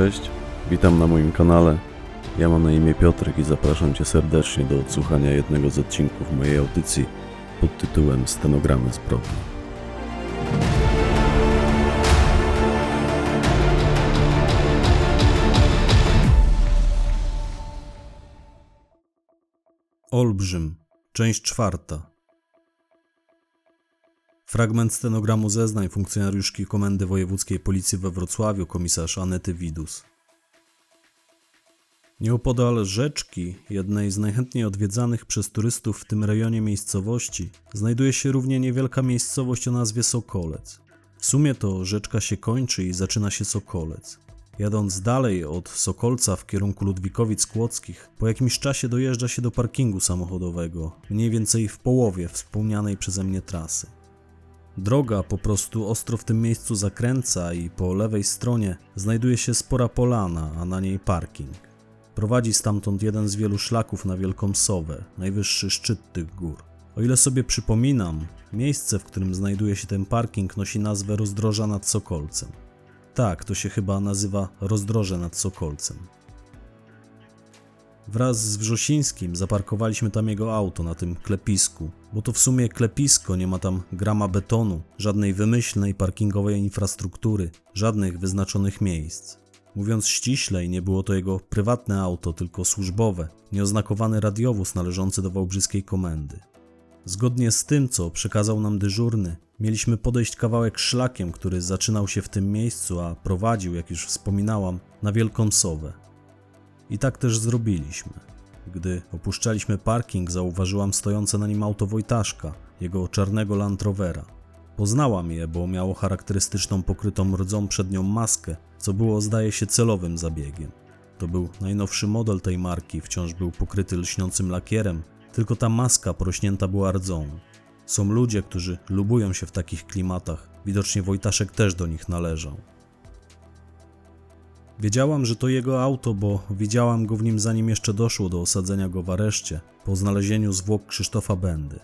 Cześć, witam na moim kanale. Ja mam na imię Piotrek i zapraszam Cię serdecznie do odsłuchania jednego z odcinków mojej audycji pod tytułem Stenogramy zbrodni. Olbrzym, część czwarta. Fragment stenogramu zeznań funkcjonariuszki Komendy Wojewódzkiej Policji we Wrocławiu, komisarz Anety Widus. Nieopodal rzeczki, jednej z najchętniej odwiedzanych przez turystów w tym rejonie miejscowości, znajduje się równie niewielka miejscowość o nazwie Sokolec. W sumie to rzeczka się kończy i zaczyna się Sokolec. Jadąc dalej od Sokolca w kierunku Ludwikowic Kłodzkich, po jakimś czasie dojeżdża się do parkingu samochodowego, mniej więcej w połowie wspomnianej przeze mnie trasy. Droga po prostu ostro w tym miejscu zakręca i po lewej stronie znajduje się spora polana, a na niej parking. Prowadzi stamtąd jeden z wielu szlaków na Wielką Sowę, najwyższy szczyt tych gór. O ile sobie przypominam, miejsce, w którym znajduje się ten parking nosi nazwę Rozdroża nad Sokolcem. Tak, to się chyba nazywa Rozdroże nad Sokolcem. Wraz z Wrzosińskim zaparkowaliśmy tam jego auto na tym klepisku, bo to w sumie klepisko, nie ma tam grama betonu, żadnej wymyślnej parkingowej infrastruktury, żadnych wyznaczonych miejsc. Mówiąc ściślej, nie było to jego prywatne auto, tylko służbowe, nieoznakowany radiowóz należący do wałbrzyskiej komendy. Zgodnie z tym, co przekazał nam dyżurny, mieliśmy podejść kawałek szlakiem, który zaczynał się w tym miejscu, a prowadził, jak już wspominałam, na Wielką Sowę. I tak też zrobiliśmy. Gdy opuszczaliśmy parking, zauważyłam stojące na nim auto Wojtaszka, jego czarnego Land Rovera. Poznałam je, bo miało charakterystyczną pokrytą rdzą przednią maskę, co było zdaje się celowym zabiegiem. To był najnowszy model tej marki, wciąż był pokryty lśniącym lakierem, tylko ta maska porośnięta była rdzą. Są ludzie, którzy lubują się w takich klimatach, widocznie Wojtaszek też do nich należał. Wiedziałam, że to jego auto, bo widziałam go w nim zanim jeszcze doszło do osadzenia go w areszcie po znalezieniu zwłok Krzysztofa Bendy.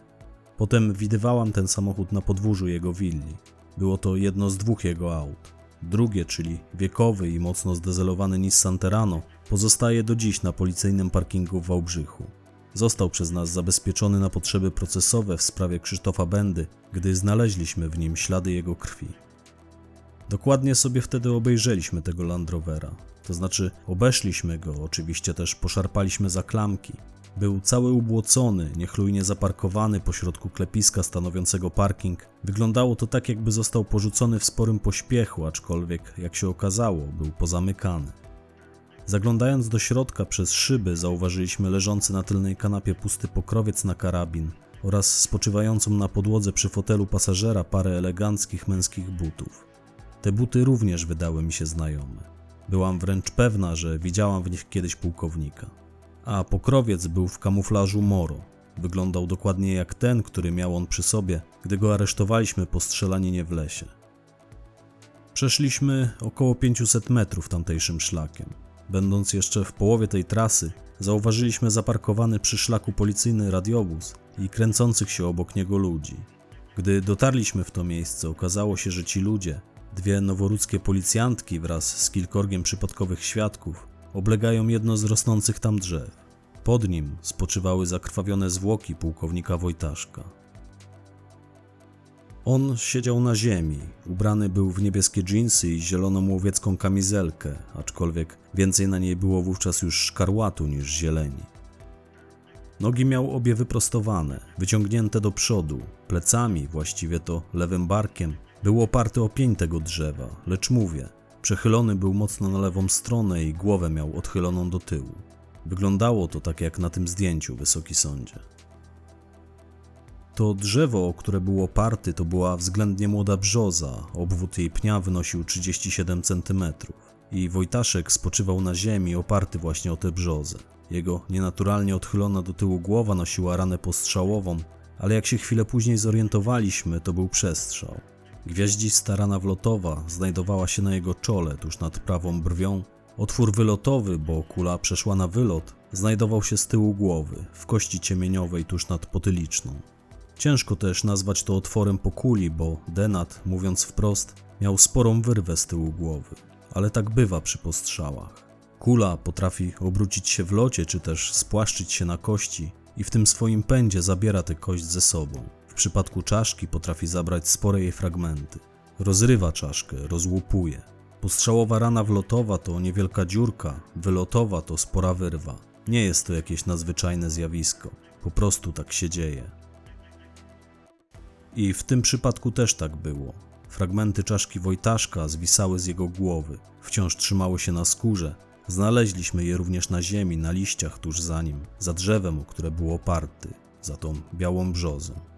Potem widywałam ten samochód na podwórzu jego willi. Było to jedno z dwóch jego aut. Drugie, czyli wiekowy i mocno zdezelowany Nissan Terrano, pozostaje do dziś na policyjnym parkingu w Wałbrzychu. Został przez nas zabezpieczony na potrzeby procesowe w sprawie Krzysztofa Bendy, gdy znaleźliśmy w nim ślady jego krwi. Dokładnie sobie wtedy obejrzeliśmy tego Land Rovera. To znaczy, obeszliśmy go, oczywiście też poszarpaliśmy za klamki. Był cały ubłocony, niechlujnie zaparkowany pośrodku klepiska stanowiącego parking. Wyglądało to tak, jakby został porzucony w sporym pośpiechu, aczkolwiek, jak się okazało, był pozamykany. Zaglądając do środka przez szyby, zauważyliśmy leżący na tylnej kanapie pusty pokrowiec na karabin oraz spoczywającą na podłodze przy fotelu pasażera parę eleganckich męskich butów. Te buty również wydały mi się znajome. Byłam wręcz pewna, że widziałam w nich kiedyś pułkownika. A pokrowiec był w kamuflażu Moro. Wyglądał dokładnie jak ten, który miał on przy sobie, gdy go aresztowaliśmy po strzelaninie w lesie. Przeszliśmy około 500 metrów tamtejszym szlakiem. Będąc jeszcze w połowie tej trasy, zauważyliśmy zaparkowany przy szlaku policyjny radiowóz i kręcących się obok niego ludzi. Gdy dotarliśmy w to miejsce, okazało się, że ci ludzie Dwie noworudzkie policjantki wraz z kilkorgiem przypadkowych świadków oblegają jedno z rosnących tam drzew. Pod nim spoczywały zakrwawione zwłoki pułkownika Wojtaszka. On siedział na ziemi, ubrany był w niebieskie dżinsy i zieloną łowiecką kamizelkę, aczkolwiek więcej na niej było wówczas już szkarłatu niż zieleni. Nogi miał obie wyprostowane, wyciągnięte do przodu, plecami, właściwie to lewym barkiem, był oparty o pień tego drzewa, lecz mówię, przechylony był mocno na lewą stronę i głowę miał odchyloną do tyłu. Wyglądało to tak jak na tym zdjęciu, wysoki sądzie. To drzewo, o które był oparty, to była względnie młoda brzoza. Obwód jej pnia wynosił 37 cm. i Wojtaszek spoczywał na ziemi oparty właśnie o tę brzozę. Jego nienaturalnie odchylona do tyłu głowa nosiła ranę postrzałową, ale jak się chwilę później zorientowaliśmy, to był przestrzał. Gwiaździsta rana wlotowa znajdowała się na jego czole, tuż nad prawą brwią. Otwór wylotowy, bo kula przeszła na wylot, znajdował się z tyłu głowy, w kości ciemieniowej tuż nad potyliczną. Ciężko też nazwać to otworem po kuli, bo Denat, mówiąc wprost, miał sporą wyrwę z tyłu głowy, ale tak bywa przy postrzałach. Kula potrafi obrócić się w locie, czy też spłaszczyć się na kości i w tym swoim pędzie zabiera tę kość ze sobą. Przypadku czaszki potrafi zabrać spore jej fragmenty. Rozrywa czaszkę, rozłupuje. Postrzałowa rana wlotowa to niewielka dziurka, wylotowa to spora wyrwa. Nie jest to jakieś nadzwyczajne zjawisko, po prostu tak się dzieje. I w tym przypadku też tak było. Fragmenty czaszki Wojtaszka zwisały z jego głowy, wciąż trzymały się na skórze. Znaleźliśmy je również na ziemi, na liściach tuż za nim, za drzewem, o które był oparty, za tą białą brzozą.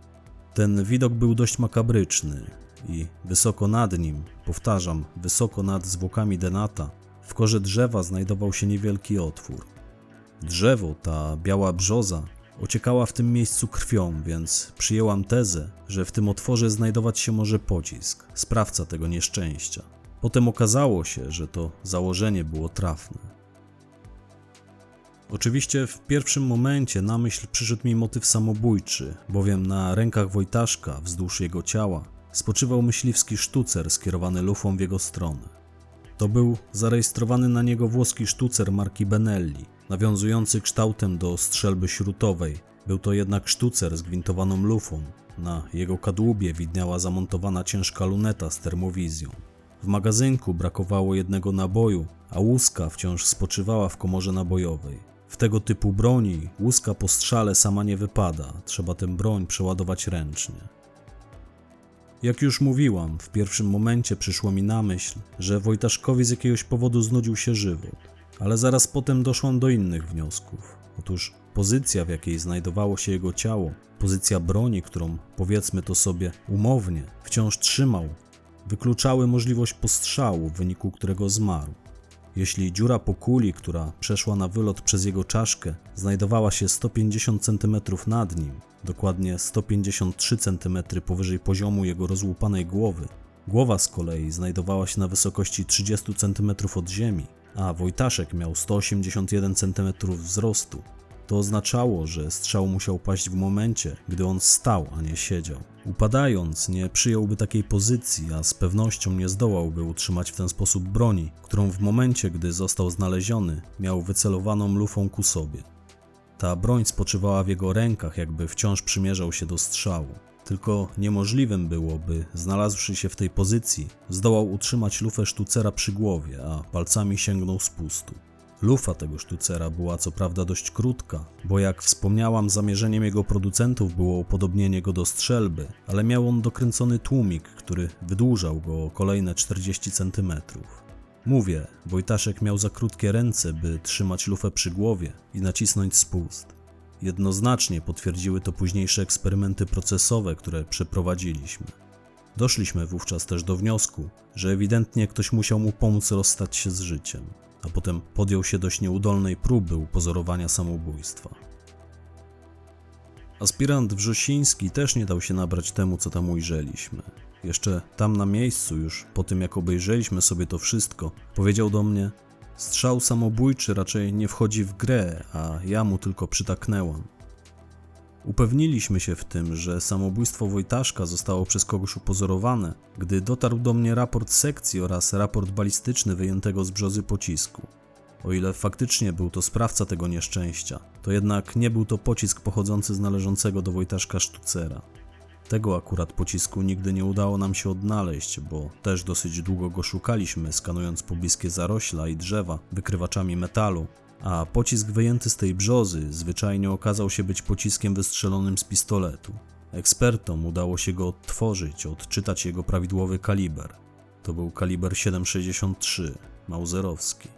Ten widok był dość makabryczny i wysoko nad nim, powtarzam, wysoko nad zwłokami Denata, w korze drzewa znajdował się niewielki otwór. Drzewo, ta biała brzoza, ociekała w tym miejscu krwią, więc przyjęłam tezę, że w tym otworze znajdować się może pocisk, sprawca tego nieszczęścia. Potem okazało się, że to założenie było trafne. Oczywiście w pierwszym momencie na myśl przyszedł mi motyw samobójczy, bowiem na rękach Wojtaszka, wzdłuż jego ciała, spoczywał myśliwski sztucer skierowany lufą w jego stronę. To był zarejestrowany na niego włoski sztucer marki Benelli, nawiązujący kształtem do strzelby śrutowej. Był to jednak sztucer z gwintowaną lufą. Na jego kadłubie widniała zamontowana ciężka luneta z termowizją. W magazynku brakowało jednego naboju, a łuska wciąż spoczywała w komorze nabojowej. Tego typu broni łuska po strzale sama nie wypada, trzeba tę broń przeładować ręcznie. Jak już mówiłam, w pierwszym momencie przyszło mi na myśl, że Wojtaszkowi z jakiegoś powodu znudził się żywot, ale zaraz potem doszłam do innych wniosków. Otóż pozycja, w jakiej znajdowało się jego ciało, pozycja broni, którą powiedzmy to sobie umownie wciąż trzymał, wykluczały możliwość postrzału, w wyniku którego zmarł. Jeśli dziura po kuli, która przeszła na wylot przez jego czaszkę, znajdowała się 150 cm nad nim, dokładnie 153 cm powyżej poziomu jego rozłupanej głowy, głowa z kolei znajdowała się na wysokości 30 cm od ziemi, a Wojtaszek miał 181 cm wzrostu, to oznaczało, że strzał musiał paść w momencie, gdy on stał, a nie siedział. Upadając, nie przyjąłby takiej pozycji, a z pewnością nie zdołałby utrzymać w ten sposób broni, którą w momencie, gdy został znaleziony, miał wycelowaną lufą ku sobie. Ta broń spoczywała w jego rękach, jakby wciąż przymierzał się do strzału. Tylko niemożliwym było, by znalazłszy się w tej pozycji, zdołał utrzymać lufę sztucera przy głowie, a palcami sięgnął spustu. Lufa tego sztucera była co prawda dość krótka, bo jak wspomniałam, zamierzeniem jego producentów było upodobnienie go do strzelby, ale miał on dokręcony tłumik, który wydłużał go o kolejne 40 cm. Mówię, Wojtaszek miał za krótkie ręce, by trzymać lufę przy głowie i nacisnąć spust. Jednoznacznie potwierdziły to późniejsze eksperymenty procesowe, które przeprowadziliśmy. Doszliśmy wówczas też do wniosku, że ewidentnie ktoś musiał mu pomóc rozstać się z życiem a potem podjął się dość nieudolnej próby upozorowania samobójstwa. Aspirant Wrzosiński też nie dał się nabrać temu, co tam ujrzeliśmy. Jeszcze tam na miejscu, już po tym jak obejrzeliśmy sobie to wszystko, powiedział do mnie: Strzał samobójczy raczej nie wchodzi w grę, a ja mu tylko przytaknęłam. Upewniliśmy się w tym, że samobójstwo Wojtaszka zostało przez kogoś upozorowane, gdy dotarł do mnie raport sekcji oraz raport balistyczny wyjętego z brzozy pocisku. O ile faktycznie był to sprawca tego nieszczęścia, to jednak nie był to pocisk pochodzący z należącego do Wojtaszka sztucera. Tego akurat pocisku nigdy nie udało nam się odnaleźć, bo też dosyć długo go szukaliśmy, skanując pobliskie zarośla i drzewa wykrywaczami metalu, a pocisk wyjęty z tej brzozy zwyczajnie okazał się być pociskiem wystrzelonym z pistoletu. Ekspertom udało się go odtworzyć, odczytać jego prawidłowy kaliber. To był kaliber 7,63, mauserowski.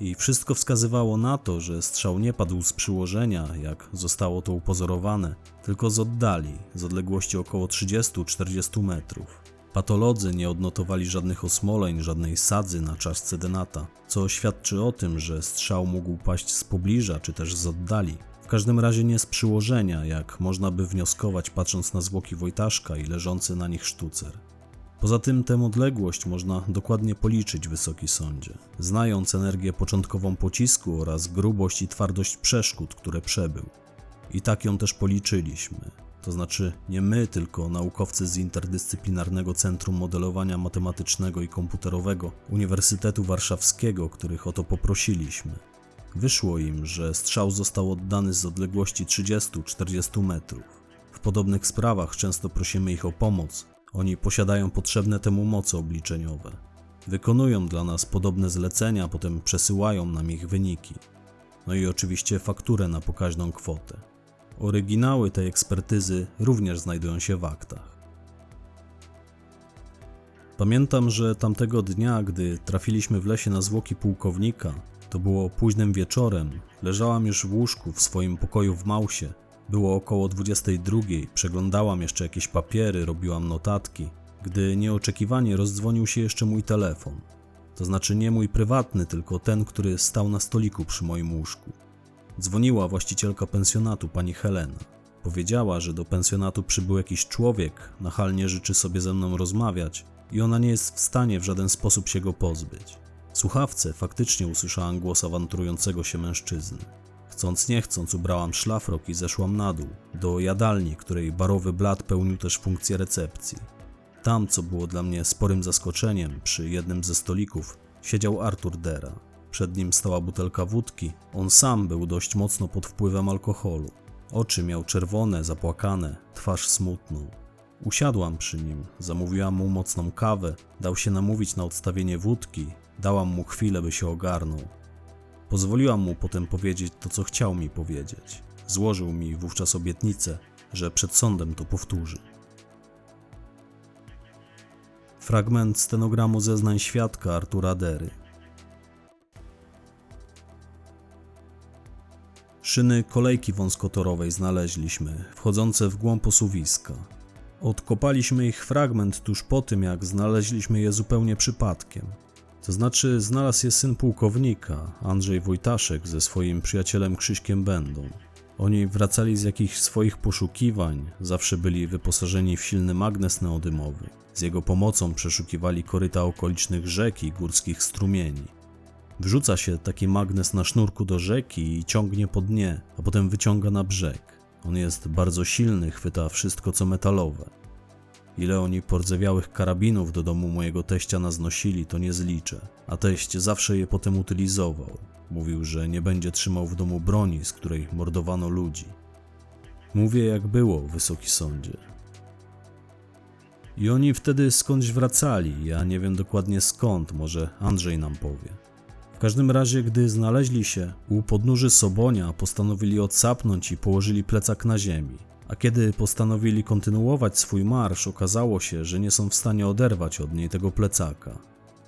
I wszystko wskazywało na to, że strzał nie padł z przyłożenia, jak zostało to upozorowane, tylko z oddali, z odległości około 30-40 metrów. Patolodzy nie odnotowali żadnych osmoleń, żadnej sadzy na czaszce denata, co świadczy o tym, że strzał mógł paść z pobliża czy też z oddali. W każdym razie nie z przyłożenia, jak można by wnioskować patrząc na zwłoki Wojtaszka i leżący na nich sztucer. Poza tym tę odległość można dokładnie policzyć, Wysoki Sądzie, znając energię początkową pocisku oraz grubość i twardość przeszkód, które przebył. I tak ją też policzyliśmy. To znaczy nie my, tylko naukowcy z Interdyscyplinarnego Centrum Modelowania Matematycznego i Komputerowego Uniwersytetu Warszawskiego, których o to poprosiliśmy. Wyszło im, że strzał został oddany z odległości 30-40 metrów. W podobnych sprawach często prosimy ich o pomoc. Oni posiadają potrzebne temu moce obliczeniowe. Wykonują dla nas podobne zlecenia, potem przesyłają nam ich wyniki. No i oczywiście fakturę na pokaźną kwotę. Oryginały tej ekspertyzy również znajdują się w aktach. Pamiętam, że tamtego dnia, gdy trafiliśmy w lesie na zwłoki pułkownika, to było późnym wieczorem, leżałam już w łóżku w swoim pokoju w Mausie. Było około 22, przeglądałam jeszcze jakieś papiery, robiłam notatki, gdy nieoczekiwanie rozdzwonił się jeszcze mój telefon. To znaczy nie mój prywatny, tylko ten, który stał na stoliku przy moim łóżku. Dzwoniła właścicielka pensjonatu, pani Helena. Powiedziała, że do pensjonatu przybył jakiś człowiek, nachalnie życzy sobie ze mną rozmawiać i ona nie jest w stanie w żaden sposób się go pozbyć. W słuchawce faktycznie usłyszałam głos awanturującego się mężczyzny. Chcąc nie chcąc ubrałam szlafrok i zeszłam na dół, do jadalni, której barowy blat pełnił też funkcję recepcji. Tam, co było dla mnie sporym zaskoczeniem, przy jednym ze stolików siedział Artur Dera. Przed nim stała butelka wódki. On sam był dość mocno pod wpływem alkoholu. Oczy miał czerwone, zapłakane, twarz smutną. Usiadłam przy nim, zamówiłam mu mocną kawę, dał się namówić na odstawienie wódki, dałam mu chwilę, by się ogarnął. Pozwoliłam mu potem powiedzieć to, co chciał mi powiedzieć. Złożył mi wówczas obietnicę, że przed sądem to powtórzy. Fragment stenogramu zeznań świadka Artura Dery. Szyny kolejki wąskotorowej znaleźliśmy, wchodzące w głąb osuwiska. Odkopaliśmy ich fragment tuż po tym, jak znaleźliśmy je zupełnie przypadkiem. To znaczy, znalazł je syn pułkownika, Andrzej Wojtaszek, ze swoim przyjacielem Krzyśkiem Będą. Oni wracali z jakichś swoich poszukiwań, zawsze byli wyposażeni w silny magnes neodymowy. Z jego pomocą przeszukiwali koryta okolicznych rzek i górskich strumieni. Wrzuca się taki magnes na sznurku do rzeki i ciągnie po dnie, a potem wyciąga na brzeg. On jest bardzo silny, chwyta wszystko co metalowe. Ile oni pordzewiałych karabinów do domu mojego teścia naznosili, to nie zliczę, a teść zawsze je potem utylizował. Mówił, że nie będzie trzymał w domu broni, z której mordowano ludzi. Mówię jak było, wysoki sądzie. I oni wtedy skądś wracali, ja nie wiem dokładnie skąd, może Andrzej nam powie. W każdym razie, gdy znaleźli się u podnóży Sobonia, postanowili odsapnąć i położyli plecak na ziemi. A kiedy postanowili kontynuować swój marsz, okazało się, że nie są w stanie oderwać od niej tego plecaka.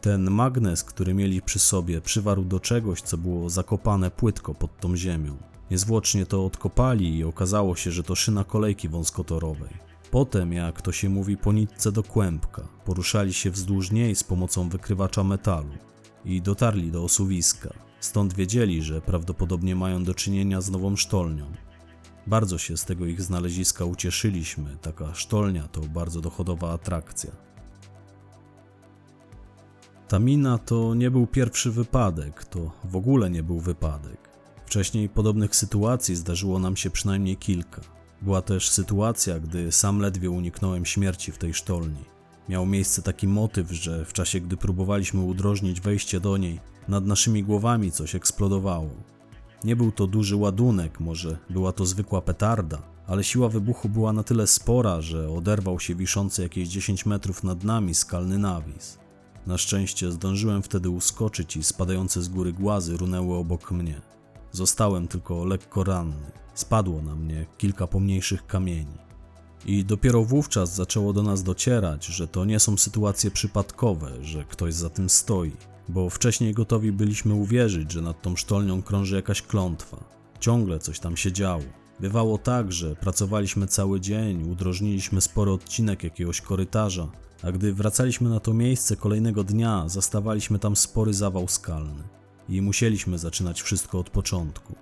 Ten magnes, który mieli przy sobie, przywarł do czegoś, co było zakopane płytko pod tą ziemią. Niezwłocznie to odkopali i okazało się, że to szyna kolejki wąskotorowej. Potem, jak to się mówi, po nitce do kłębka, poruszali się wzdłuż niej z pomocą wykrywacza metalu i dotarli do osuwiska. Stąd wiedzieli, że prawdopodobnie mają do czynienia z nową sztolnią. Bardzo się z tego ich znaleziska ucieszyliśmy. Taka sztolnia to bardzo dochodowa atrakcja. Ta mina to nie był pierwszy wypadek, to w ogóle nie był wypadek. Wcześniej podobnych sytuacji zdarzyło nam się przynajmniej kilka. Była też sytuacja, gdy sam ledwie uniknąłem śmierci w tej sztolni. Miał miejsce taki motyw, że w czasie gdy próbowaliśmy udrożnić wejście do niej, nad naszymi głowami coś eksplodowało. Nie był to duży ładunek, może była to zwykła petarda, ale siła wybuchu była na tyle spora, że oderwał się wiszący jakieś 10 metrów nad nami skalny nawis. Na szczęście zdążyłem wtedy uskoczyć i spadające z góry głazy runęły obok mnie. Zostałem tylko lekko ranny. Spadło na mnie kilka pomniejszych kamieni. I dopiero wówczas zaczęło do nas docierać, że to nie są sytuacje przypadkowe, że ktoś za tym stoi, bo wcześniej gotowi byliśmy uwierzyć, że nad tą sztolnią krąży jakaś klątwa. Ciągle coś tam się działo. Bywało tak, że pracowaliśmy cały dzień, udrożniliśmy spory odcinek jakiegoś korytarza, A gdy wracaliśmy na to miejsce kolejnego dnia, zastawaliśmy tam spory zawał skalny i musieliśmy zaczynać wszystko od początku.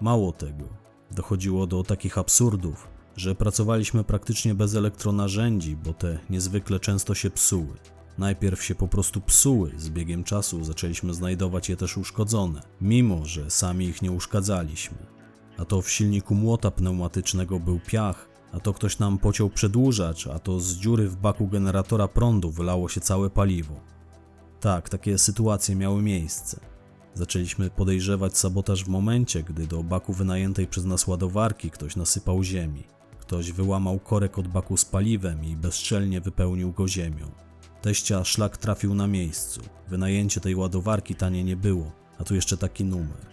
Mało tego, dochodziło do takich absurdów, że pracowaliśmy praktycznie bez elektronarzędzi, bo te niezwykle często się psuły. Najpierw się po prostu psuły, z biegiem czasu zaczęliśmy znajdować je też uszkodzone, mimo że sami ich nie uszkadzaliśmy. A to w silniku młota pneumatycznego był piach, a to ktoś nam pociął przedłużacz, a to z dziury w baku generatora prądu wylało się całe paliwo. Tak, takie sytuacje miały miejsce. Zaczęliśmy podejrzewać sabotaż w momencie, gdy do baku wynajętej przez nas ładowarki ktoś nasypał ziemi. Ktoś wyłamał korek od baku z paliwem i bezczelnie wypełnił go ziemią. Teścia szlak trafił na miejscu. Wynajęcie tej ładowarki tanie nie było, a tu jeszcze taki numer.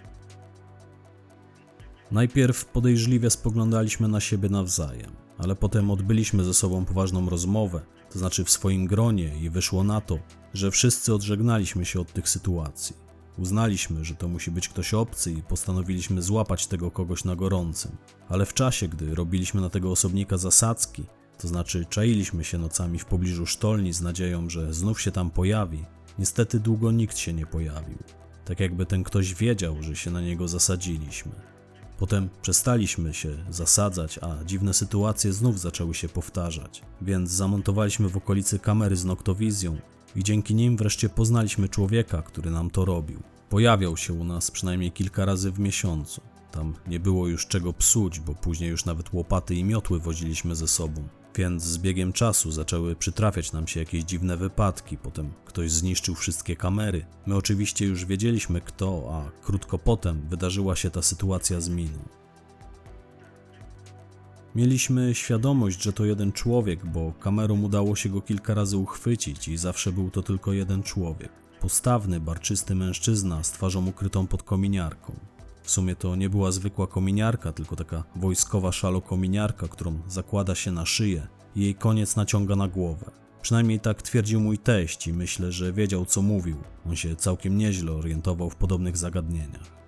Najpierw podejrzliwie spoglądaliśmy na siebie nawzajem, ale potem odbyliśmy ze sobą poważną rozmowę, to znaczy w swoim gronie, i wyszło na to, że wszyscy odżegnaliśmy się od tych sytuacji. Uznaliśmy, że to musi być ktoś obcy i postanowiliśmy złapać tego kogoś na gorącym. Ale w czasie, gdy robiliśmy na tego osobnika zasadzki, to znaczy czailiśmy się nocami w pobliżu sztolni z nadzieją, że znów się tam pojawi, niestety długo nikt się nie pojawił. Tak jakby ten ktoś wiedział, że się na niego zasadziliśmy. Potem przestaliśmy się zasadzać, a dziwne sytuacje znów zaczęły się powtarzać, więc zamontowaliśmy w okolicy kamery z noktowizją i dzięki nim wreszcie poznaliśmy człowieka, który nam to robił. Pojawiał się u nas przynajmniej kilka razy w miesiącu. Tam nie było już czego psuć, bo później już nawet łopaty i miotły woziliśmy ze sobą. Więc z biegiem czasu zaczęły przytrafiać nam się jakieś dziwne wypadki, potem ktoś zniszczył wszystkie kamery. My oczywiście już wiedzieliśmy kto, a krótko potem wydarzyła się ta sytuacja z miną. Mieliśmy świadomość, że to jeden człowiek, bo kamerą udało się go kilka razy uchwycić i zawsze był to tylko jeden człowiek. Postawny, barczysty mężczyzna z twarzą ukrytą pod kominiarką. W sumie to nie była zwykła kominiarka, tylko taka wojskowa szalokominiarka, którą zakłada się na szyję i jej koniec naciąga na głowę. Przynajmniej tak twierdził mój teść i myślę, że wiedział co mówił. On się całkiem nieźle orientował w podobnych zagadnieniach.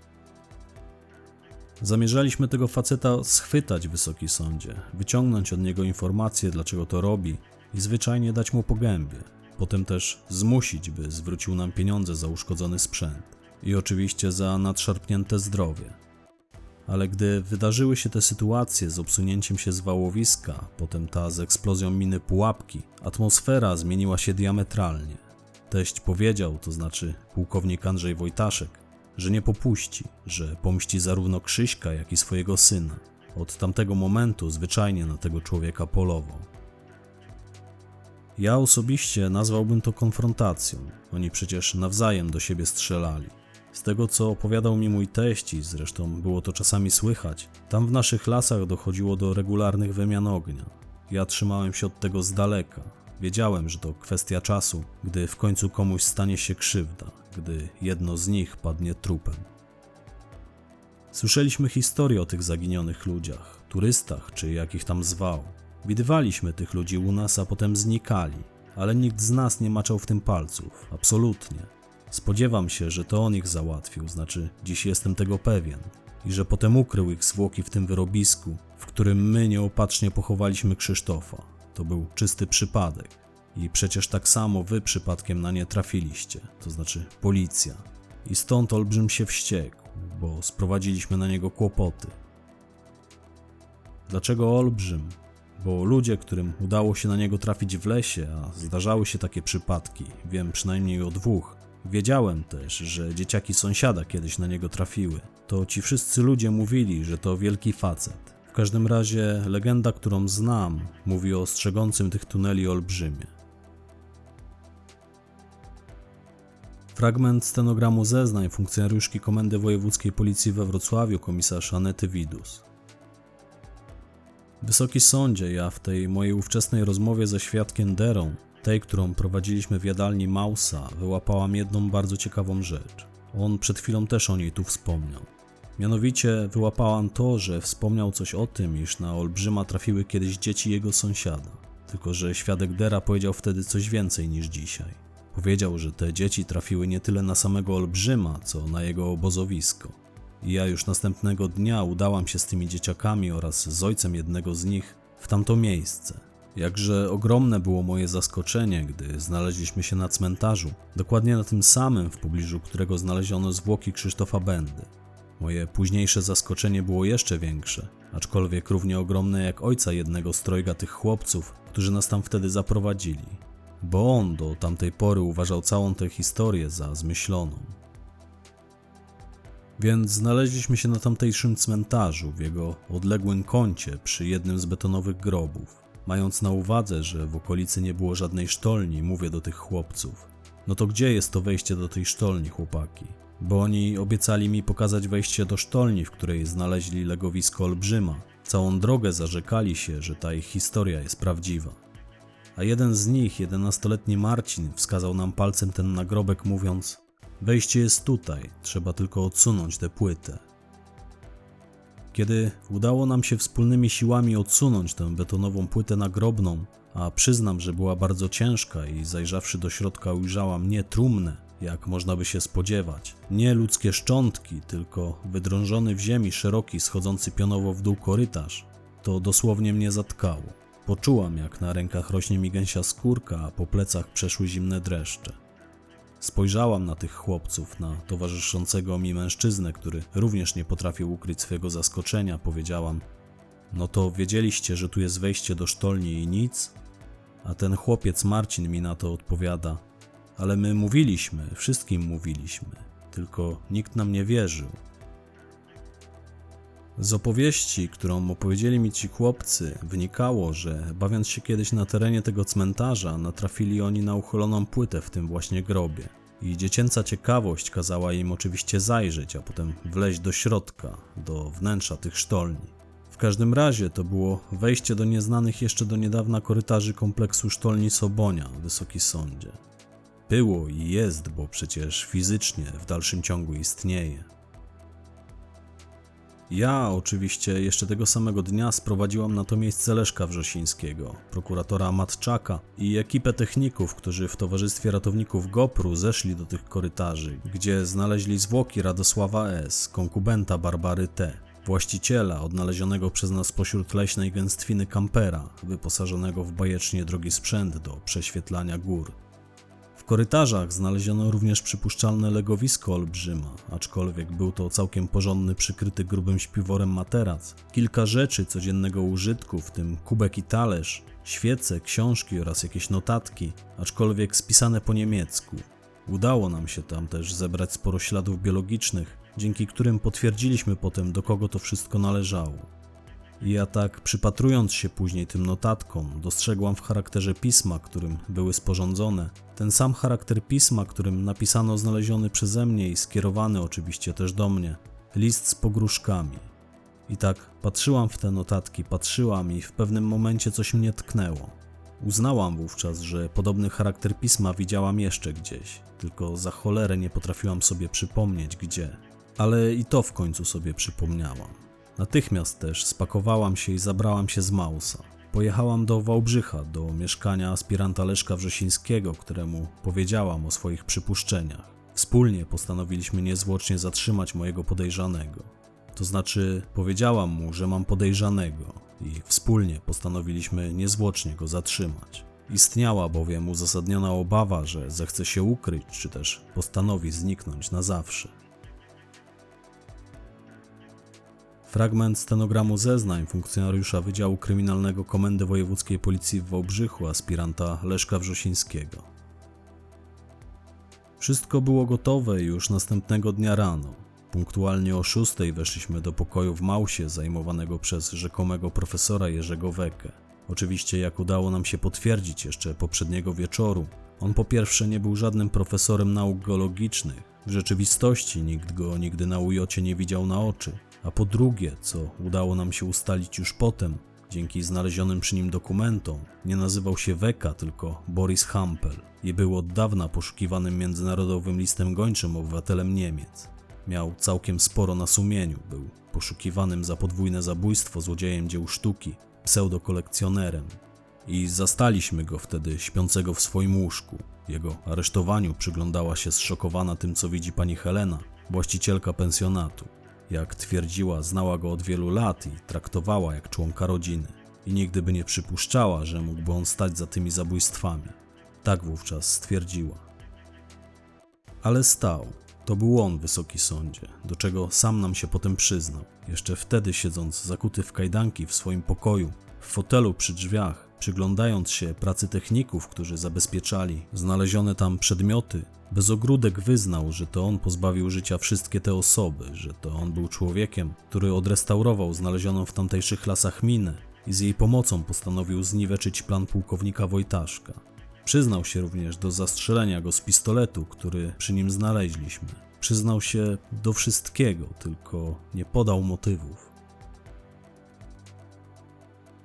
Zamierzaliśmy tego faceta schwytać, wysoki sądzie, wyciągnąć od niego informacje, dlaczego to robi i zwyczajnie dać mu po. Potem też zmusić, by zwrócił nam pieniądze za uszkodzony sprzęt i oczywiście za nadszarpnięte zdrowie. Ale gdy wydarzyły się te sytuacje z obsunięciem się z wałowiska, potem ta z eksplozją miny pułapki, atmosfera zmieniła się diametralnie. Teść powiedział, to znaczy pułkownik Andrzej Wojtaszek, że nie popuści, że pomści zarówno Krzyśka, jak i swojego syna. Od tamtego momentu zwyczajnie na tego człowieka polował. Ja osobiście nazwałbym to konfrontacją. Oni przecież nawzajem do siebie strzelali. Z tego co opowiadał mi mój teść i zresztą było to czasami słychać, tam w naszych lasach dochodziło do regularnych wymian ognia. Ja trzymałem się od tego z daleka. Wiedziałem, że to kwestia czasu, gdy w końcu komuś stanie się krzywda, gdy jedno z nich padnie trupem. Słyszeliśmy historie o tych zaginionych ludziach, turystach czy jakich tam zwał. Widywaliśmy tych ludzi u nas, a potem znikali, ale nikt z nas nie maczał w tym palców, absolutnie. Spodziewam się, że to on ich załatwił, znaczy dziś jestem tego pewien, i że potem ukrył ich zwłoki w tym wyrobisku, w którym my nieopatrznie pochowaliśmy Krzysztofa. To był czysty przypadek. I przecież tak samo wy przypadkiem na nie trafiliście, to znaczy policja. I stąd olbrzym się wściekł, bo sprowadziliśmy na niego kłopoty. Dlaczego olbrzym? Bo ludzie, którym udało się na niego trafić w lesie, a zdarzały się takie przypadki, wiem przynajmniej o dwóch, wiedziałem też, że dzieciaki sąsiada kiedyś na niego trafiły, to ci wszyscy ludzie mówili, że to wielki facet. W każdym razie legenda, którą znam, mówi o strzegącym tych tuneli olbrzymie. Fragment stenogramu zeznań funkcjonariuszki Komendy Wojewódzkiej Policji we Wrocławiu, komisarz Anety Widus. Wysoki sądzie, ja w tej mojej ówczesnej rozmowie ze świadkiem Derą, tej, którą prowadziliśmy w jadalni Mausa, wyłapałam jedną bardzo ciekawą rzecz. On przed chwilą też o niej tu wspomniał. Mianowicie wyłapałam to, że wspomniał coś o tym, iż na Olbrzyma trafiły kiedyś dzieci jego sąsiada. Tylko, że świadek Dera powiedział wtedy coś więcej niż dzisiaj. Powiedział, że te dzieci trafiły nie tyle na samego Olbrzyma, co na jego obozowisko. I ja już następnego dnia udałam się z tymi dzieciakami oraz z ojcem jednego z nich w tamto miejsce. Jakże ogromne było moje zaskoczenie, gdy znaleźliśmy się na cmentarzu, dokładnie na tym samym, w pobliżu którego znaleziono zwłoki Krzysztofa Bendy. Moje późniejsze zaskoczenie było jeszcze większe, aczkolwiek równie ogromne jak ojca jednego z trojga tych chłopców, którzy nas tam wtedy zaprowadzili, bo on do tamtej pory uważał całą tę historię za zmyśloną. Więc znaleźliśmy się na tamtejszym cmentarzu, w jego odległym kącie, przy jednym z betonowych grobów. Mając na uwadze, że w okolicy nie było żadnej sztolni, mówię do tych chłopców. No to gdzie jest to wejście do tej sztolni, chłopaki? Bo oni obiecali mi pokazać wejście do sztolni, w której znaleźli legowisko olbrzyma. Całą drogę zarzekali się, że ta ich historia jest prawdziwa. A jeden z nich, jedenastoletni Marcin, wskazał nam palcem ten nagrobek, mówiąc: Wejście jest tutaj, trzeba tylko odsunąć tę płytę. Kiedy udało nam się wspólnymi siłami odsunąć tę betonową płytę nagrobną, a przyznam, że była bardzo ciężka i zajrzawszy do środka ujrzałam nie trumnę, jak można by się spodziewać, nie ludzkie szczątki, tylko wydrążony w ziemi szeroki, schodzący pionowo w dół korytarz, to dosłownie mnie zatkało. Poczułam, jak na rękach rośnie mi gęsia skórka, a po plecach przeszły zimne dreszcze. Spojrzałam na tych chłopców, na towarzyszącego mi mężczyznę, który również nie potrafił ukryć swojego zaskoczenia. Powiedziałam: No to wiedzieliście, że tu jest wejście do sztolni i nic? A ten chłopiec Marcin mi na to odpowiada: Ale my mówiliśmy, wszystkim mówiliśmy, tylko nikt nam nie wierzył. Z opowieści, którą opowiedzieli mi ci chłopcy, wynikało, że bawiąc się kiedyś na terenie tego cmentarza, natrafili oni na uchyloną płytę w tym właśnie grobie. I dziecięca ciekawość kazała im oczywiście zajrzeć, a potem wleźć do środka, do wnętrza tych sztolni. W każdym razie to było wejście do nieznanych jeszcze do niedawna korytarzy kompleksu sztolni Sobonia, Wysoki Sądzie. Było i jest, bo przecież fizycznie w dalszym ciągu istnieje. Ja oczywiście jeszcze tego samego dnia sprowadziłam na to miejsce Leszka Wrzosińskiego, prokuratora Matczaka i ekipę techników, którzy w towarzystwie ratowników GoPru zeszli do tych korytarzy, gdzie znaleźli zwłoki Radosława S., konkubenta Barbary T., właściciela odnalezionego przez nas pośród leśnej gęstwiny kampera, wyposażonego w bajecznie drogi sprzęt do prześwietlania gór. Korytarzach znaleziono również przypuszczalne legowisko olbrzyma, aczkolwiek był to całkiem porządny, przykryty grubym śpiworem materac. Kilka rzeczy codziennego użytku, w tym kubek i talerz, świece, książki oraz jakieś notatki, aczkolwiek spisane po niemiecku. Udało nam się tam też zebrać sporo śladów biologicznych, dzięki którym potwierdziliśmy potem, do kogo to wszystko należało. Ja tak, przypatrując się później tym notatkom, dostrzegłam w charakterze pisma, którym były sporządzone, ten sam charakter pisma, którym napisano znaleziony przeze mnie i skierowany oczywiście też do mnie, list z pogróżkami. I tak patrzyłam w te notatki, patrzyłam i w pewnym momencie coś mnie tknęło. Uznałam wówczas, że podobny charakter pisma widziałam jeszcze gdzieś, tylko za cholerę nie potrafiłam sobie przypomnieć gdzie. Ale i to w końcu sobie przypomniałam. Natychmiast też spakowałam się i zabrałam się z Mausa. Pojechałam do Wałbrzycha, do mieszkania aspiranta Leszka Wrzesińskiego, któremu powiedziałam o swoich przypuszczeniach. Wspólnie postanowiliśmy niezwłocznie zatrzymać mojego podejrzanego. To znaczy, powiedziałam mu, że mam podejrzanego i wspólnie postanowiliśmy niezwłocznie go zatrzymać. Istniała bowiem uzasadniona obawa, że zechce się ukryć, czy też postanowi zniknąć na zawsze. Fragment stenogramu zeznań funkcjonariusza Wydziału Kryminalnego Komendy Wojewódzkiej Policji w Wałbrzychu, aspiranta Leszka Wrzosińskiego. Wszystko było gotowe już następnego dnia rano. Punktualnie o szóstej weszliśmy do pokoju w Mausie zajmowanego przez rzekomego profesora Jerzego Wekę. Oczywiście, jak udało nam się potwierdzić jeszcze poprzedniego wieczoru, on po pierwsze nie był żadnym profesorem nauk geologicznych, w rzeczywistości nikt go nigdy na ujocie nie widział na oczy, a po drugie, co udało nam się ustalić już potem, dzięki znalezionym przy nim dokumentom, nie nazywał się Weka, tylko Boris Hampel i był od dawna poszukiwanym międzynarodowym listem gończym obywatelem Niemiec. Miał całkiem sporo na sumieniu, był poszukiwanym za podwójne zabójstwo złodziejem dzieł sztuki, pseudokolekcjonerem. I zastaliśmy go wtedy śpiącego w swoim łóżku. Jego aresztowaniu przyglądała się zszokowana tym, co widzi pani Helena, właścicielka pensjonatu. Jak twierdziła, znała go od wielu lat i traktowała jak członka rodziny. i nigdy by nie przypuszczała, że mógłby on stać za tymi zabójstwami. Tak wówczas stwierdziła. Ale stał. To był on, wysoki sądzie, do czego sam nam się potem przyznał. Jeszcze wtedy siedząc zakuty w kajdanki w swoim pokoju, w fotelu przy drzwiach, przyglądając się pracy techników, którzy zabezpieczali znalezione tam przedmioty, bez ogródek wyznał, że to on pozbawił życia wszystkie te osoby, że to on był człowiekiem, który odrestaurował znalezioną w tamtejszych lasach minę i z jej pomocą postanowił zniweczyć plan pułkownika Wojtaszka. Przyznał się również do zastrzelenia go z pistoletu, który przy nim znaleźliśmy. Przyznał się do wszystkiego, tylko nie podał motywów.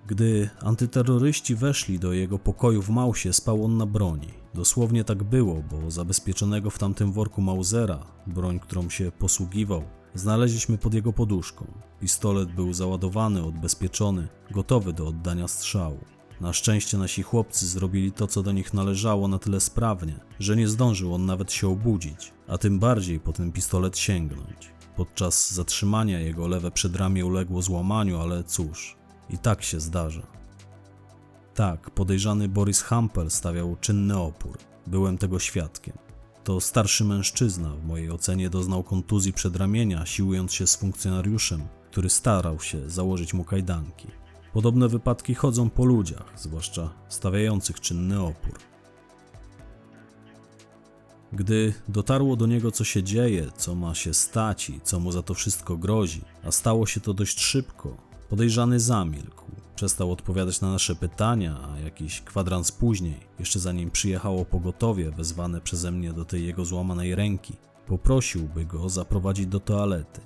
Gdy antyterroryści weszli do jego pokoju w Mausie, spał on na broni. Dosłownie tak było, bo zabezpieczonego w tamtym worku Mausera, broń, którą się posługiwał, znaleźliśmy pod jego poduszką. Pistolet był załadowany, odbezpieczony, gotowy do oddania strzału. Na szczęście nasi chłopcy zrobili to, co do nich należało na tyle sprawnie, że nie zdążył on nawet się obudzić, a tym bardziej po ten pistolet sięgnąć. Podczas zatrzymania jego lewe przedramię uległo złamaniu, ale cóż, i tak się zdarza. Tak, podejrzany Boris Hampel stawiał czynny opór. Byłem tego świadkiem. To starszy mężczyzna, w mojej ocenie doznał kontuzji przedramienia, siłując się z funkcjonariuszem, który starał się założyć mu kajdanki. Podobne wypadki chodzą po ludziach, zwłaszcza stawiających czynny opór. Gdy dotarło do niego, co się dzieje, co ma się stać i co mu za to wszystko grozi, a stało się to dość szybko, podejrzany zamilkł. Przestał odpowiadać na nasze pytania, a jakiś kwadrans później, jeszcze zanim przyjechało pogotowie wezwane przeze mnie do tej jego złamanej ręki, poprosił, by go zaprowadzić do toalety.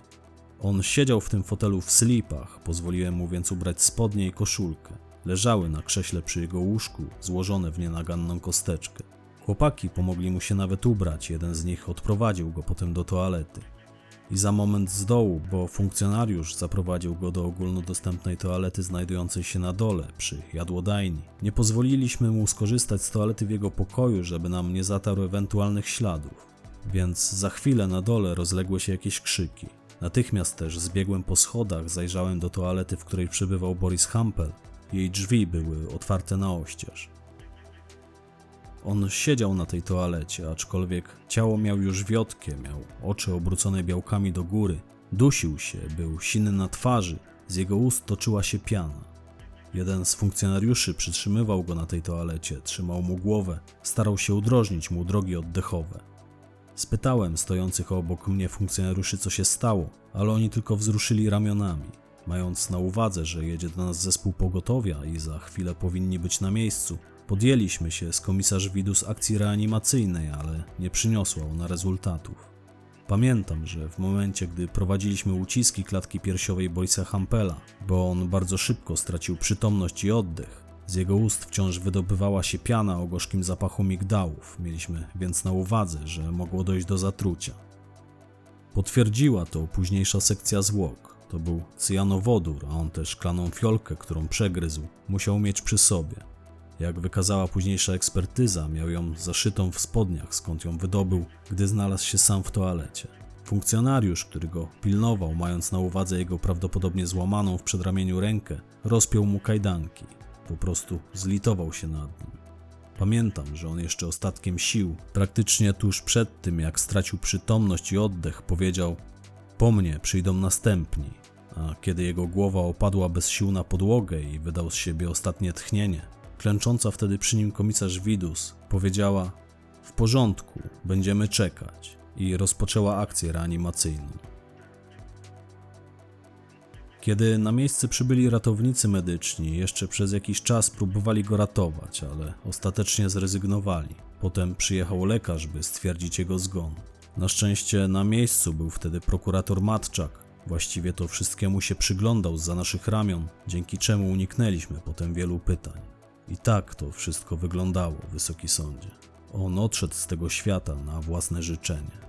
On siedział w tym fotelu w slipach, pozwoliłem mu więc ubrać spodnie i koszulkę. Leżały na krześle przy jego łóżku, złożone w nienaganną kosteczkę. Chłopaki pomogli mu się nawet ubrać, jeden z nich odprowadził go potem do toalety. I za moment z dołu, bo funkcjonariusz zaprowadził go do ogólnodostępnej toalety znajdującej się na dole, przy jadłodajni. Nie pozwoliliśmy mu skorzystać z toalety w jego pokoju, żeby nam nie zatarł ewentualnych śladów. Więc za chwilę na dole rozległy się jakieś krzyki. Natychmiast też zbiegłem po schodach, zajrzałem do toalety, w której przebywał Boris Hampel. Jej drzwi były otwarte na oścież. On siedział na tej toalecie, aczkolwiek ciało miał już wiotkie, miał oczy obrócone białkami do góry, dusił się, był siny na twarzy, z jego ust toczyła się piana. Jeden z funkcjonariuszy przytrzymywał go na tej toalecie, trzymał mu głowę, starał się udrożnić mu drogi oddechowe. Spytałem stojących obok mnie funkcjonariuszy, co się stało, ale oni tylko wzruszyli ramionami. Mając na uwadze, że jedzie do nas zespół pogotowia i za chwilę powinni być na miejscu, podjęliśmy się z komisarz Widus akcji reanimacyjnej, ale nie przyniosła ona rezultatów. Pamiętam, że w momencie, gdy prowadziliśmy uciski klatki piersiowej Borisa Hampela, bo on bardzo szybko stracił przytomność i oddech, z jego ust wciąż wydobywała się piana o gorzkim zapachu migdałów, mieliśmy więc na uwadze, że mogło dojść do zatrucia. Potwierdziła to późniejsza sekcja zwłok. To był cyjanowodór, a on też szklaną fiolkę, którą przegryzł, musiał mieć przy sobie. Jak wykazała późniejsza ekspertyza, miał ją zaszytą w spodniach, skąd ją wydobył, gdy znalazł się sam w toalecie. Funkcjonariusz, który go pilnował, mając na uwadze jego prawdopodobnie złamaną w przedramieniu rękę, rozpiął mu kajdanki. Po prostu zlitował się nad nim. Pamiętam, że on jeszcze ostatkiem sił, praktycznie tuż przed tym, jak stracił przytomność i oddech, powiedział: Po mnie przyjdą następni. A kiedy jego głowa opadła bez sił na podłogę i wydał z siebie ostatnie tchnienie, klęcząca wtedy przy nim komisarz Widus powiedziała: W porządku, będziemy czekać. I rozpoczęła akcję reanimacyjną. Kiedy na miejsce przybyli ratownicy medyczni, jeszcze przez jakiś czas próbowali go ratować, ale ostatecznie zrezygnowali. Potem przyjechał lekarz, by stwierdzić jego zgon. Na szczęście na miejscu był wtedy prokurator Matczak. Właściwie to wszystkiemu się przyglądał za naszych ramion, dzięki czemu uniknęliśmy potem wielu pytań. I tak to wszystko wyglądało, wysoki sądzie. On odszedł z tego świata na własne życzenie.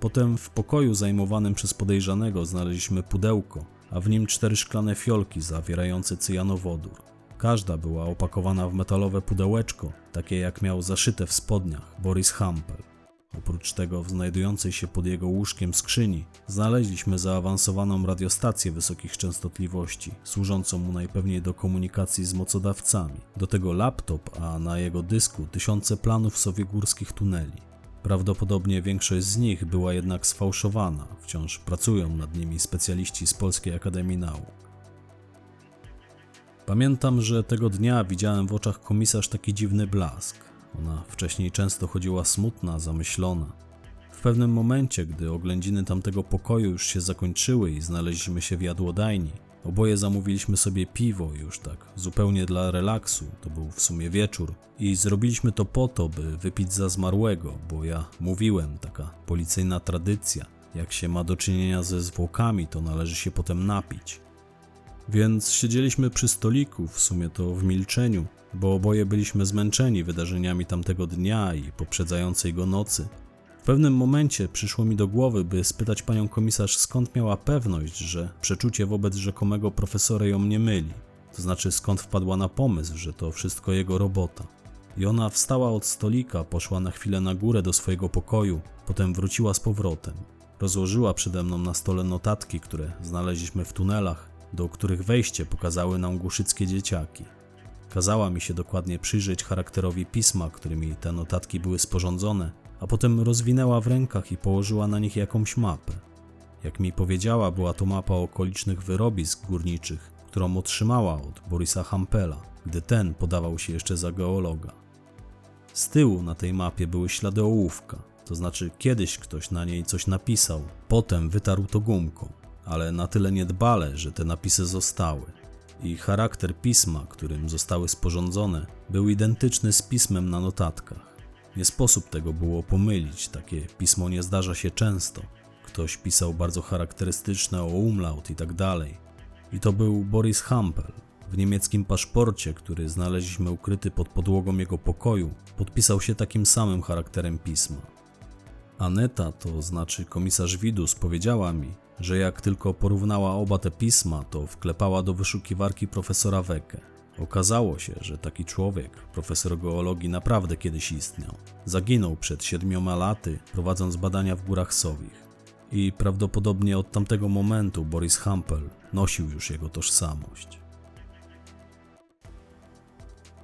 Potem w pokoju zajmowanym przez podejrzanego znaleźliśmy pudełko, a w nim cztery szklane fiolki zawierające cyjanowodór. Każda była opakowana w metalowe pudełeczko, takie jak miał zaszyte w spodniach Boris Hampel. Oprócz tego w znajdującej się pod jego łóżkiem skrzyni znaleźliśmy zaawansowaną radiostację wysokich częstotliwości, służącą mu najpewniej do komunikacji z mocodawcami. Do tego laptop, a na jego dysku tysiące planów sobie górskich tuneli. Prawdopodobnie większość z nich była jednak sfałszowana, wciąż pracują nad nimi specjaliści z Polskiej Akademii Nauk. Pamiętam, że tego dnia widziałem w oczach komisarz taki dziwny blask. Ona wcześniej często chodziła smutna, zamyślona. W pewnym momencie, gdy oględziny tamtego pokoju już się zakończyły i znaleźliśmy się w jadłodajni, oboje zamówiliśmy sobie piwo już tak zupełnie dla relaksu, to był w sumie wieczór, i zrobiliśmy to po to, by wypić za zmarłego, bo ja mówiłem, taka policyjna tradycja, jak się ma do czynienia ze zwłokami, to należy się potem napić. Więc siedzieliśmy przy stoliku, w sumie to w milczeniu, bo oboje byliśmy zmęczeni wydarzeniami tamtego dnia i poprzedzającej go nocy. W pewnym momencie przyszło mi do głowy, by spytać panią komisarz, skąd miała pewność, że przeczucie wobec rzekomego profesora ją nie myli. To znaczy, skąd wpadła na pomysł, że to wszystko jego robota. I ona wstała od stolika, poszła na chwilę na górę do swojego pokoju, potem wróciła z powrotem. Rozłożyła przede mną na stole notatki, które znaleźliśmy w tunelach, do których wejście pokazały nam głuszyckie dzieciaki. Kazała mi się dokładnie przyjrzeć charakterowi pisma, którymi te notatki były sporządzone, a potem rozwinęła w rękach i położyła na nich jakąś mapę. Jak mi powiedziała, była to mapa okolicznych wyrobisk górniczych, którą otrzymała od Borisa Hampela, gdy ten podawał się jeszcze za geologa. Z tyłu na tej mapie były ślady ołówka, to znaczy kiedyś ktoś na niej coś napisał, potem wytarł to gumką ale na tyle niedbale, że te napisy zostały. I charakter pisma, którym zostały sporządzone, był identyczny z pismem na notatkach. Nie sposób tego było pomylić, takie pismo nie zdarza się często. Ktoś pisał bardzo charakterystyczne o umlaut i tak dalej. I to był Boris Hampel. W niemieckim paszporcie, który znaleźliśmy ukryty pod podłogą jego pokoju, podpisał się takim samym charakterem pisma. Aneta, to znaczy komisarz Widus, powiedziała mi, że jak tylko porównała oba te pisma, to wklepała do wyszukiwarki profesora Weke. Okazało się, że taki człowiek, profesor geologii, naprawdę kiedyś istniał. Zaginął przed siedmioma laty, prowadząc badania w górach Sowich. I prawdopodobnie od tamtego momentu Boris Hampel nosił już jego tożsamość.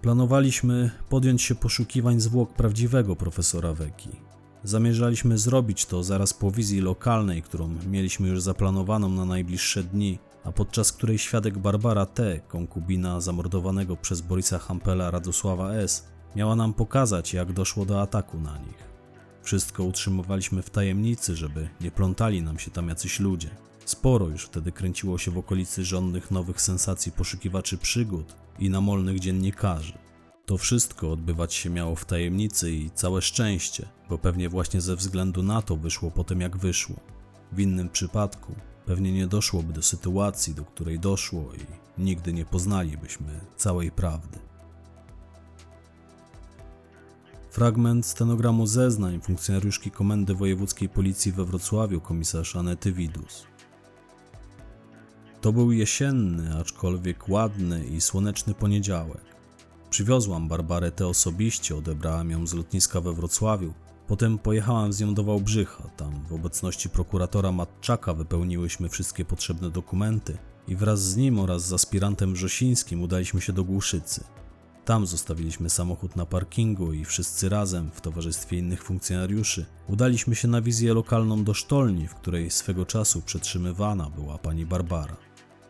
Planowaliśmy podjąć się poszukiwań zwłok prawdziwego profesora Weki, Zamierzaliśmy zrobić to zaraz po wizji lokalnej, którą mieliśmy już zaplanowaną na najbliższe dni, a podczas której świadek Barbara T., konkubina zamordowanego przez Borisa Hampela Radosława S., miała nam pokazać, jak doszło do ataku na nich. Wszystko utrzymywaliśmy w tajemnicy, żeby nie plątali nam się tam jacyś ludzie. Sporo już wtedy kręciło się w okolicy żądnych nowych sensacji poszukiwaczy przygód i namolnych dziennikarzy. To wszystko odbywać się miało w tajemnicy i całe szczęście, bo pewnie właśnie ze względu na to wyszło potem jak wyszło. W innym przypadku pewnie nie doszłoby do sytuacji, do której doszło i nigdy nie poznalibyśmy całej prawdy. Fragment stenogramu zeznań funkcjonariuszki Komendy Wojewódzkiej Policji we Wrocławiu komisarz Anety Widus. To był jesienny, aczkolwiek ładny i słoneczny poniedziałek. Przywiozłam Barbarę tę osobiście, odebrałam ją z lotniska we Wrocławiu. Potem pojechałam z nią do Wałbrzycha. Tam w obecności prokuratora Matczaka wypełniłyśmy wszystkie potrzebne dokumenty i wraz z nim oraz z aspirantem Wrzosińskim udaliśmy się do Głuszycy. Tam zostawiliśmy samochód na parkingu i wszyscy razem, w towarzystwie innych funkcjonariuszy, udaliśmy się na wizję lokalną do sztolni, w której swego czasu przetrzymywana była pani Barbara.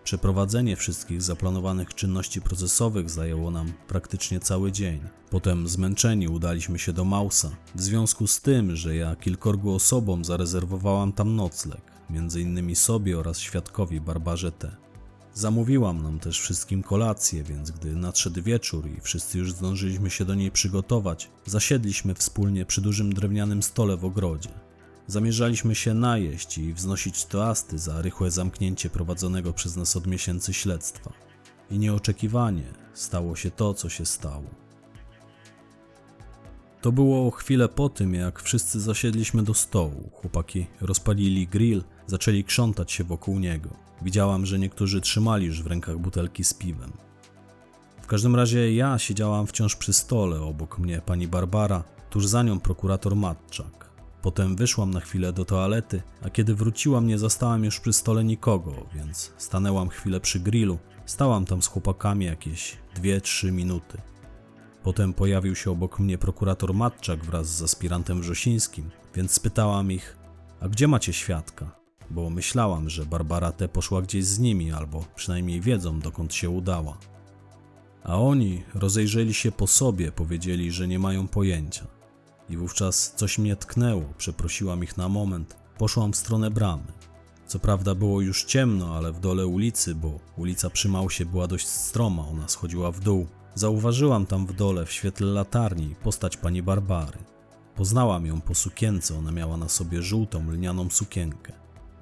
Przeprowadzenie wszystkich zaplanowanych czynności procesowych zajęło nam praktycznie cały dzień. Potem zmęczeni udaliśmy się do Mausa, w związku z tym, że ja kilkorgu osobom zarezerwowałam tam nocleg, między innymi sobie oraz świadkowi Barbarze T. Zamówiłam nam też wszystkim kolację, więc gdy nadszedł wieczór i wszyscy już zdążyliśmy się do niej przygotować, zasiedliśmy wspólnie przy dużym drewnianym stole w ogrodzie. Zamierzaliśmy się najeść i wznosić toasty za rychłe zamknięcie prowadzonego przez nas od miesięcy śledztwa. I nieoczekiwanie stało się to, co się stało. To było chwilę po tym, jak wszyscy zasiedliśmy do stołu. Chłopaki rozpalili grill, zaczęli krzątać się wokół niego. Widziałam, że niektórzy trzymali już w rękach butelki z piwem. W każdym razie ja siedziałam wciąż przy stole, obok mnie pani Barbara, tuż za nią prokurator Matczak. Potem wyszłam na chwilę do toalety, a kiedy wróciłam, nie zastałam już przy stole nikogo, więc stanęłam chwilę przy grillu. Stałam tam z chłopakami jakieś 2-3 minuty. Potem pojawił się obok mnie prokurator Matczak wraz z aspirantem Wrzosińskim, więc spytałam ich, a gdzie macie świadka? Bo myślałam, że Barbara T. poszła gdzieś z nimi, albo przynajmniej wiedzą, dokąd się udała. A oni rozejrzeli się po sobie, powiedzieli, że nie mają pojęcia. I wówczas coś mnie tknęło, przeprosiłam ich na moment, poszłam w stronę bramy. Co prawda było już ciemno, ale w dole ulicy, bo ulica przy Małsie była dość stroma, ona schodziła w dół. Zauważyłam tam w dole, w świetle latarni, postać pani Barbary. Poznałam ją po sukience, ona miała na sobie żółtą, lnianą sukienkę.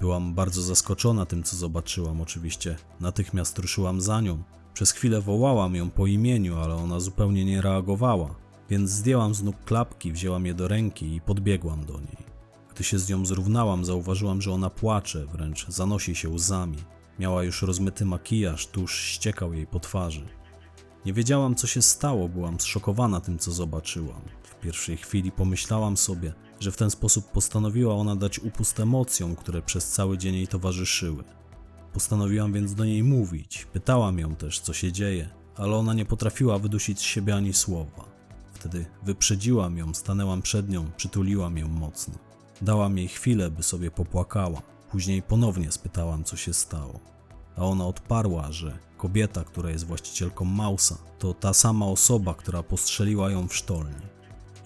Byłam bardzo zaskoczona tym, co zobaczyłam, oczywiście. Natychmiast ruszyłam za nią. Przez chwilę wołałam ją po imieniu, ale ona zupełnie nie reagowała, więc zdjęłam z nóg klapki, wzięłam je do ręki i podbiegłam do niej. Gdy się z nią zrównałam, zauważyłam, że ona płacze, wręcz zanosi się łzami. Miała już rozmyty makijaż, tuż ściekał jej po twarzy. Nie wiedziałam, co się stało, byłam zszokowana tym, co zobaczyłam. W pierwszej chwili pomyślałam sobie, że w ten sposób postanowiła ona dać upust emocjom, które przez cały dzień jej towarzyszyły. Postanowiłam więc do niej mówić, pytałam ją też, co się dzieje, ale ona nie potrafiła wydusić z siebie ani słowa. Wtedy wyprzedziłam ją, stanęłam przed nią, przytuliłam ją mocno. Dałam jej chwilę, by sobie popłakała. Później ponownie spytałam, co się stało. A ona odparła, że kobieta, która jest właścicielką Mausa, to ta sama osoba, która postrzeliła ją w sztolni.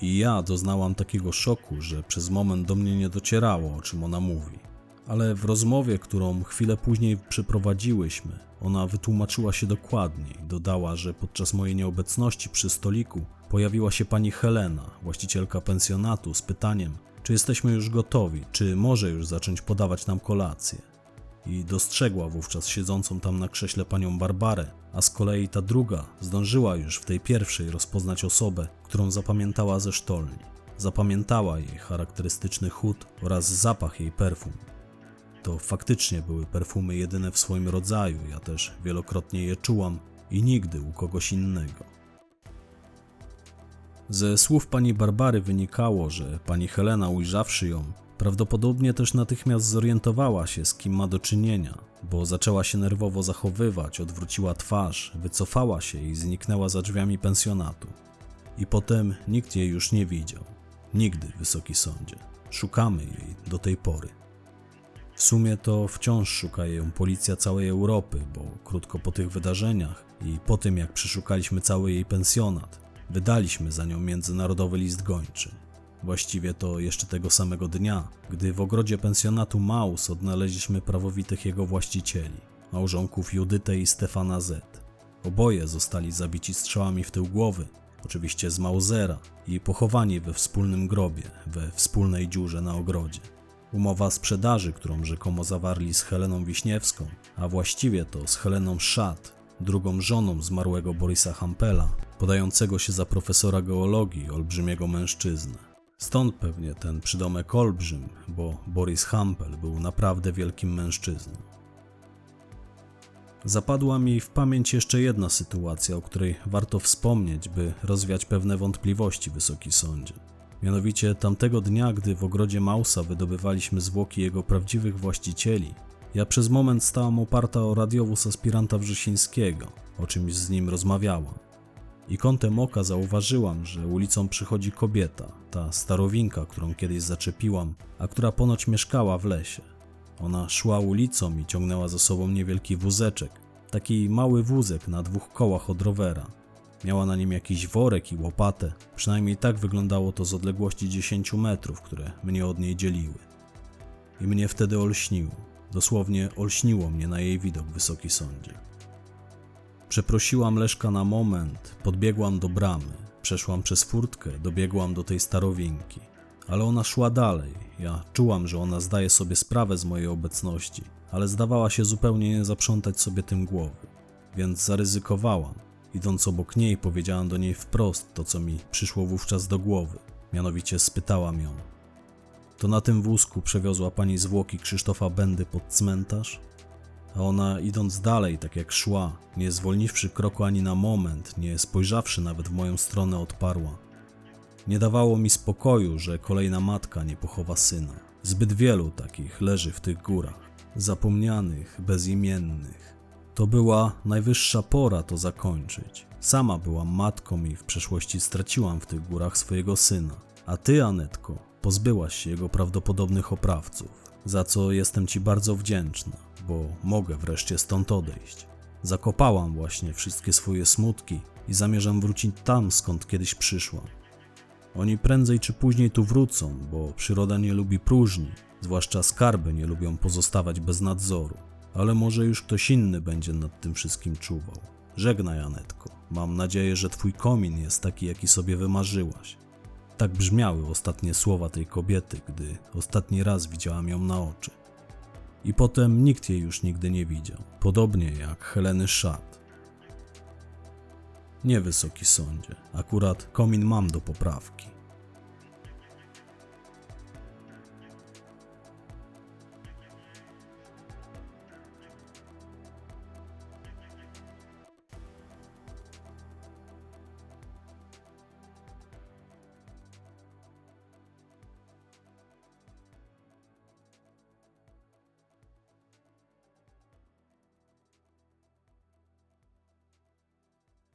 I ja doznałam takiego szoku, że przez moment do mnie nie docierało, o czym ona mówi. Ale w rozmowie, którą chwilę później przeprowadziłyśmy, ona wytłumaczyła się dokładniej. Dodała, że podczas mojej nieobecności przy stoliku pojawiła się pani Helena, właścicielka pensjonatu, z pytaniem, czy jesteśmy już gotowi, czy może już zacząć podawać nam kolację. I dostrzegła wówczas siedzącą tam na krześle panią Barbarę, a z kolei ta druga zdążyła już w tej pierwszej rozpoznać osobę, którą zapamiętała ze sztolni. Zapamiętała jej charakterystyczny chód oraz zapach jej perfum. To faktycznie były perfumy jedyne w swoim rodzaju, ja też wielokrotnie je czułam i nigdy u kogoś innego. Ze słów pani Barbary wynikało, że pani Helena, ujrzawszy ją, prawdopodobnie też natychmiast zorientowała się, z kim ma do czynienia, bo zaczęła się nerwowo zachowywać, odwróciła twarz, wycofała się i zniknęła za drzwiami pensjonatu. I potem nikt jej już nie widział. Nigdy, wysoki sądzie. Szukamy jej do tej pory. W sumie to wciąż szuka ją policja całej Europy, bo krótko po tych wydarzeniach i po tym jak przeszukaliśmy cały jej pensjonat, wydaliśmy za nią międzynarodowy list gończy. Właściwie to jeszcze tego samego dnia, gdy w ogrodzie pensjonatu Maus odnaleźliśmy prawowitych jego właścicieli, małżonków Judytę i Stefana Z. Oboje zostali zabici strzałami w tył głowy, oczywiście z Mausera, i pochowani we wspólnym grobie, we wspólnej dziurze na ogrodzie. Umowa sprzedaży, którą rzekomo zawarli z Heleną Wiśniewską, a właściwie to z Heleną Szat, drugą żoną zmarłego Borisa Hampela, podającego się za profesora geologii olbrzymiego mężczyznę. Stąd pewnie ten przydomek olbrzym, bo Boris Hampel był naprawdę wielkim mężczyzną. Zapadła mi w pamięć jeszcze jedna sytuacja, o której warto wspomnieć, by rozwiać pewne wątpliwości, Wysoki Sądzie. Mianowicie tamtego dnia, gdy w ogrodzie Mausa wydobywaliśmy zwłoki jego prawdziwych właścicieli, ja przez moment stałam oparta o radiowóz aspiranta Wrzesińskiego, o czymś z nim rozmawiałam. I kątem oka zauważyłam, że ulicą przychodzi kobieta, ta starowinka, którą kiedyś zaczepiłam, a która ponoć mieszkała w lesie. Ona szła ulicą i ciągnęła za sobą niewielki wózeczek, taki mały wózek na dwóch kołach od rowera. Miała na nim jakiś worek i łopatę, przynajmniej tak wyglądało to z odległości 10 metrów, które mnie od niej dzieliły. I mnie wtedy olśniło, dosłownie olśniło mnie na jej widok, wysoki sądzie. Przeprosiłam Leszka na moment, podbiegłam do bramy, przeszłam przez furtkę, dobiegłam do tej starowinki. Ale ona szła dalej. Ja czułam, że ona zdaje sobie sprawę z mojej obecności, ale zdawała się zupełnie nie zaprzątać sobie tym głowy. Więc zaryzykowałam. Idąc obok niej, powiedziałam do niej wprost to, co mi przyszło wówczas do głowy. Mianowicie spytałam ją: To na tym wózku przewiozła pani zwłoki Krzysztofa Bendy pod cmentarz? A ona, idąc dalej, tak jak szła, nie zwolniwszy kroku ani na moment, nie spojrzawszy nawet w moją stronę, odparła: nie dawało mi spokoju, że kolejna matka nie pochowa syna. Zbyt wielu takich leży w tych górach, zapomnianych, bezimiennych. To była najwyższa pora to zakończyć. Sama byłam matką i w przeszłości straciłam w tych górach swojego syna. A ty, Anetko, pozbyłaś się jego prawdopodobnych oprawców, za co jestem ci bardzo wdzięczna, bo mogę wreszcie stąd odejść. Zakopałam właśnie wszystkie swoje smutki i zamierzam wrócić tam, skąd kiedyś przyszłam. Oni prędzej czy później tu wrócą, bo przyroda nie lubi próżni, zwłaszcza skarby nie lubią pozostawać bez nadzoru. Ale może już ktoś inny będzie nad tym wszystkim czuwał. Żegnaj, Anetko. Mam nadzieję, że twój komin jest taki, jaki sobie wymarzyłaś. Tak brzmiały ostatnie słowa tej kobiety, gdy ostatni raz widziałam ją na oczy. I potem nikt jej już nigdy nie widział, podobnie jak Heleny Szat. Nie, wysoki sądzie, akurat komin mam do poprawki.